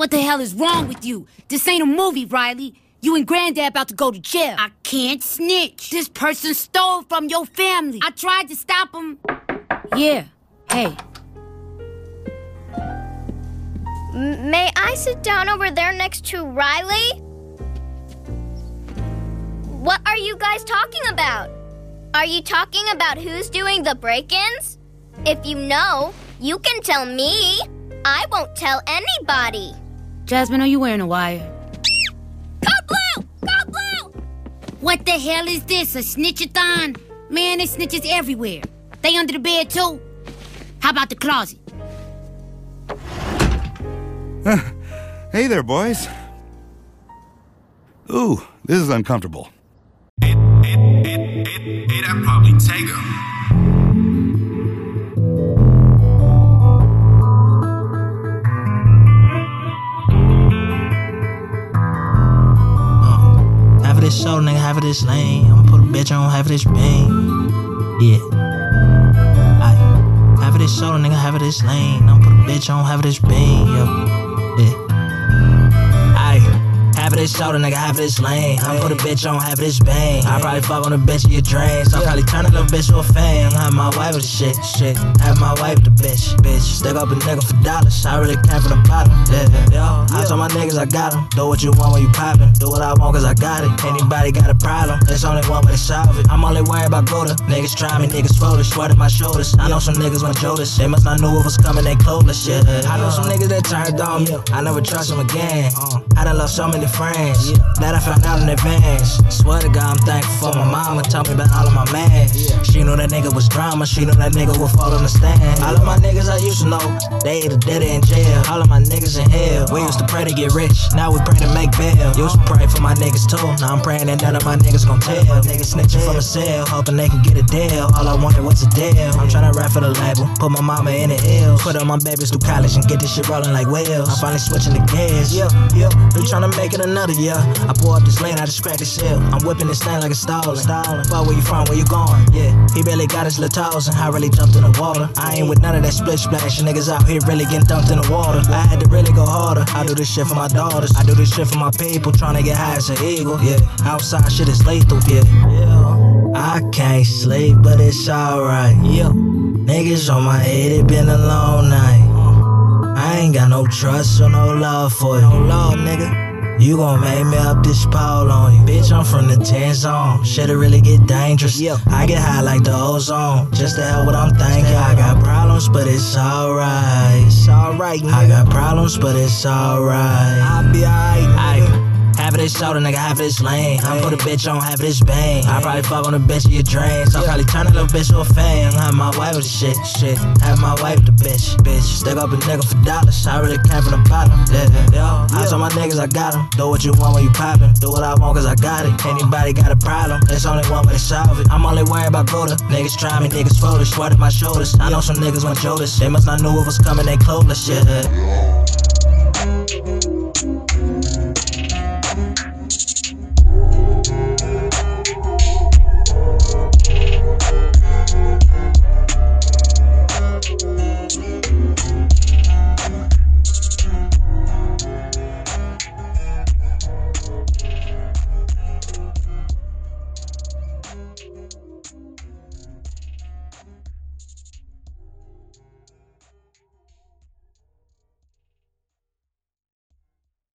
What the hell is wrong with you? This ain't a movie, Riley. You and Granddad about to go to jail. I can't snitch. This person stole from your family. I tried to stop him. Yeah. Hey. M- may I sit down over there next to Riley? What are you guys talking about? Are you talking about who's doing the break ins? If you know, you can tell me. I won't tell anybody. Jasmine, are you wearing a wire? Code Blue! Code Blue! What the hell is this? A snitchathon? Man, there's snitches everywhere. They under the bed too? How about the closet? Hey there, boys. Ooh, this is uncomfortable. This show, nigga, half of this lane. I'ma put a bitch on half of this bang. Yeah. Aye. Half of this show, nigga, half of this lane. I'ma put a bitch on half of this bang. Yo. Yeah. Aye. Half of this shoulder, nigga, half of this lane. I put a bitch on half of this bang. I probably fuck on a bitch of your drain. So I probably turn a little bitch to a fan. Have my wife with the shit, shit. Have my wife the bitch, bitch. Stick up a nigga for dollars. I really came from the bottom. Yeah, my niggas I got 'em. Do what you want when you poppin'. Do what I want cause I got it. Anybody got a problem? There's only one way to solve it. I'm only worried about Gouda. Niggas try me, niggas folded. Sweat at my shoulders. I know some niggas went Judas. They must not know what was coming, they clueless. Yeah. I know some niggas that turned on me. I never trust them again. I done lost so many friends. That I found out in advance. Swear to God, I'm thankful for my mama. Tell me about all of my mans. She knew that nigga was drama. She knew that nigga would fall on the stand. All of my niggas I used to know, they either dead or in jail. All of my niggas in hell. We used to pray to get rich. Now we pray to make bail. Used to pray for my niggas too. Now I'm praying that none of my niggas gon' tell. Niggas snitching from a cell, hoping they can get a deal. All I wanted was a deal. I'm tryna rap for the label. Put my mama in the hills. Put all my babies through college and get this shit rolling like wheels. I'm finally switching the gears. Yeah, yeah. We tryna make it another year. I pull up this lane, I just crack the shell. I'm whipping this thing like a. Stolen. But where you from? Where you going? Yeah. He barely got his little toes and I really jumped in the water. I ain't with none of that split splash. Niggas out here really getting dumped in the water. I had to really go harder. I do this shit for my daughters. I do this shit for my people. Tryna get high as an eagle. Yeah. Outside shit is lethal. Yeah. I can't sleep, but it's alright. Yeah. Niggas on my head, it been a long night. I ain't got no trust or no love for you. No love, nigga. You gon' make me up this pole on you. Bitch, I'm from the 10 zone. Shit'll really get dangerous. Yeah. I get high like the ozone. Just to hell what I'm thinking. I got problems, but it's alright. It's alright, I got problems, but it's alright. Alright. Of this shoulder, nigga, half this lane. I put a bitch on half this bang. I probably fuck on a bitch of your drain. So I probably turn a little bitch to a fan. Have my wife with the shit, shit. Have my wife the bitch, bitch. Stick up a nigga for dollars. I really came from the bottom. Yeah, yeah. I told my niggas I got 'em. Do what you want when you poppin'. Do what I want cause I got it. Anybody got a problem? There's only one way to solve it. I'm only worried about Gouda. Niggas try me, niggas folded. Sweat my shoulders. I know some niggas went Judas. They must not know what was coming, they clueless. Yeah.